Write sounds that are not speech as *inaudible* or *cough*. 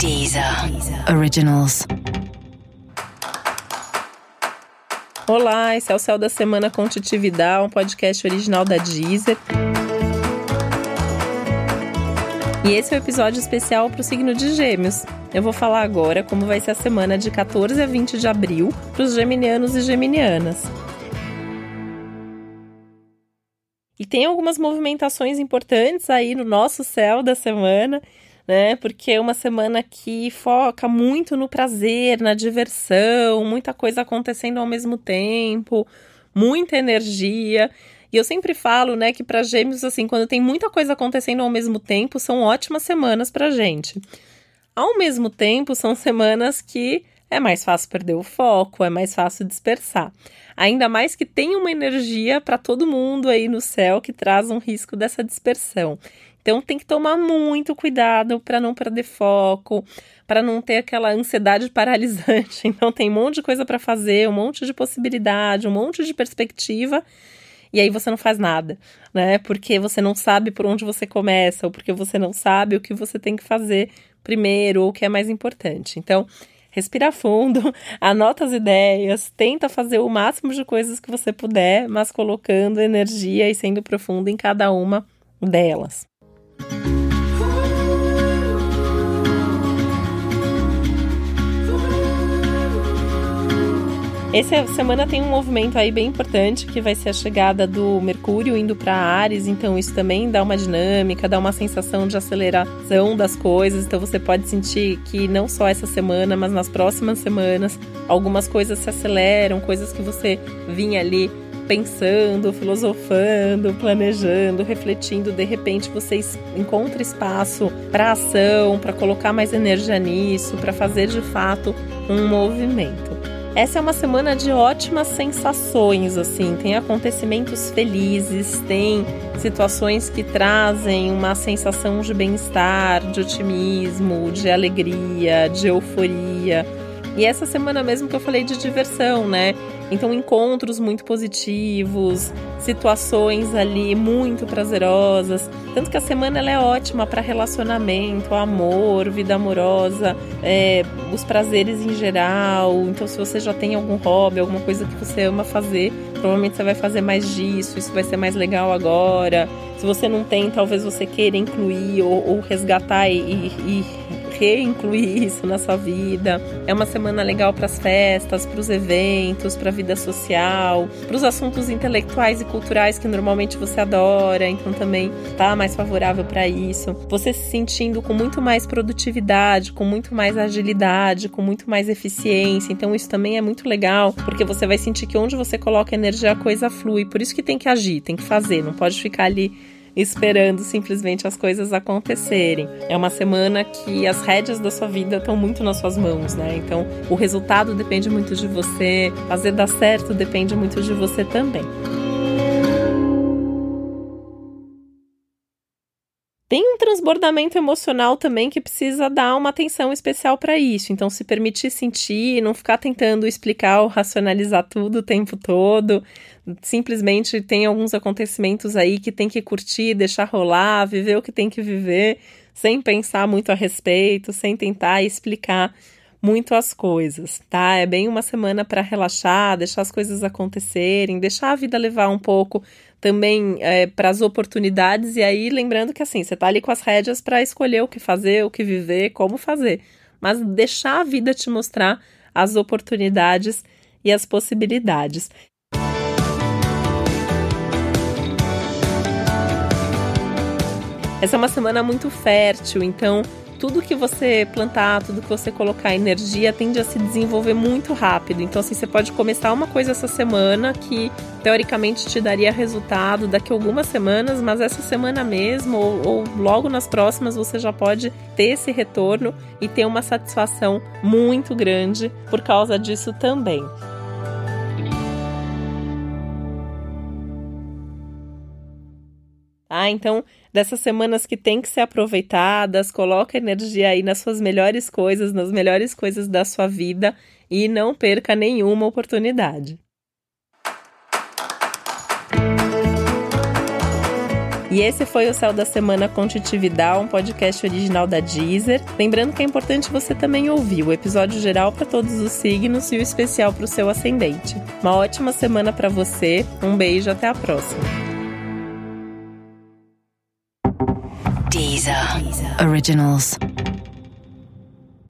Deezer Originals. Olá, esse é o Céu da Semana com Titividade, um podcast original da Deezer. E esse é o um episódio especial para o signo de Gêmeos. Eu vou falar agora como vai ser a semana de 14 a 20 de abril para os geminianos e geminianas. E tem algumas movimentações importantes aí no nosso céu da semana né? Porque é uma semana que foca muito no prazer, na diversão, muita coisa acontecendo ao mesmo tempo, muita energia. E eu sempre falo, né, que para gêmeos assim, quando tem muita coisa acontecendo ao mesmo tempo, são ótimas semanas pra gente. Ao mesmo tempo, são semanas que é mais fácil perder o foco, é mais fácil dispersar. Ainda mais que tem uma energia para todo mundo aí no céu que traz um risco dessa dispersão. Então tem que tomar muito cuidado para não perder foco, para não ter aquela ansiedade *laughs* paralisante. Então tem um monte de coisa para fazer, um monte de possibilidade, um monte de perspectiva. E aí você não faz nada, né? Porque você não sabe por onde você começa, ou porque você não sabe o que você tem que fazer primeiro, ou o que é mais importante. Então, respira fundo, *laughs* anota as ideias, tenta fazer o máximo de coisas que você puder, mas colocando energia e sendo profundo em cada uma delas. Essa semana tem um movimento aí bem importante que vai ser a chegada do Mercúrio indo para Ares, então isso também dá uma dinâmica, dá uma sensação de aceleração das coisas. Então você pode sentir que não só essa semana, mas nas próximas semanas, algumas coisas se aceleram, coisas que você vinha ali pensando, filosofando, planejando, refletindo, de repente você encontra espaço para ação, para colocar mais energia nisso, para fazer de fato um movimento. Essa é uma semana de ótimas sensações, assim, tem acontecimentos felizes, tem situações que trazem uma sensação de bem-estar, de otimismo, de alegria, de euforia. E essa semana mesmo que eu falei de diversão, né? Então, encontros muito positivos, situações ali muito prazerosas. Tanto que a semana ela é ótima para relacionamento, amor, vida amorosa, é, os prazeres em geral. Então, se você já tem algum hobby, alguma coisa que você ama fazer, provavelmente você vai fazer mais disso, isso vai ser mais legal agora. Se você não tem, talvez você queira incluir ou, ou resgatar e, e reincluir isso na sua vida. É uma semana legal para as festas, para os eventos, para a vida social, para os assuntos intelectuais e culturais que normalmente você adora, então também tá mais favorável para isso. Você se sentindo com muito mais produtividade, com muito mais agilidade, com muito mais eficiência. Então isso também é muito legal, porque você vai sentir que onde você coloca energia a coisa flui. Por isso que tem que agir, tem que fazer, não pode ficar ali esperando simplesmente as coisas acontecerem. É uma semana que as rédeas da sua vida estão muito nas suas mãos, né? Então, o resultado depende muito de você, fazer dar certo depende muito de você também. Transbordamento emocional também que precisa dar uma atenção especial para isso. Então, se permitir sentir, não ficar tentando explicar ou racionalizar tudo o tempo todo. Simplesmente tem alguns acontecimentos aí que tem que curtir, deixar rolar, viver o que tem que viver, sem pensar muito a respeito, sem tentar explicar muito as coisas, tá? É bem uma semana para relaxar, deixar as coisas acontecerem, deixar a vida levar um pouco também é, para as oportunidades. E aí, lembrando que assim, você tá ali com as rédeas para escolher o que fazer, o que viver, como fazer. Mas deixar a vida te mostrar as oportunidades e as possibilidades. Essa é uma semana muito fértil, então tudo que você plantar, tudo que você colocar energia tende a se desenvolver muito rápido. Então, assim, você pode começar uma coisa essa semana que teoricamente te daria resultado daqui a algumas semanas, mas essa semana mesmo ou, ou logo nas próximas você já pode ter esse retorno e ter uma satisfação muito grande por causa disso também. Ah, então, dessas semanas que tem que ser aproveitadas, coloca energia aí nas suas melhores coisas, nas melhores coisas da sua vida e não perca nenhuma oportunidade. E esse foi o Céu da Semana com Titividade, um podcast original da Deezer. Lembrando que é importante você também ouvir o episódio geral para todos os signos e o especial para o seu ascendente. Uma ótima semana para você, um beijo, até a próxima. Deezer. Originals.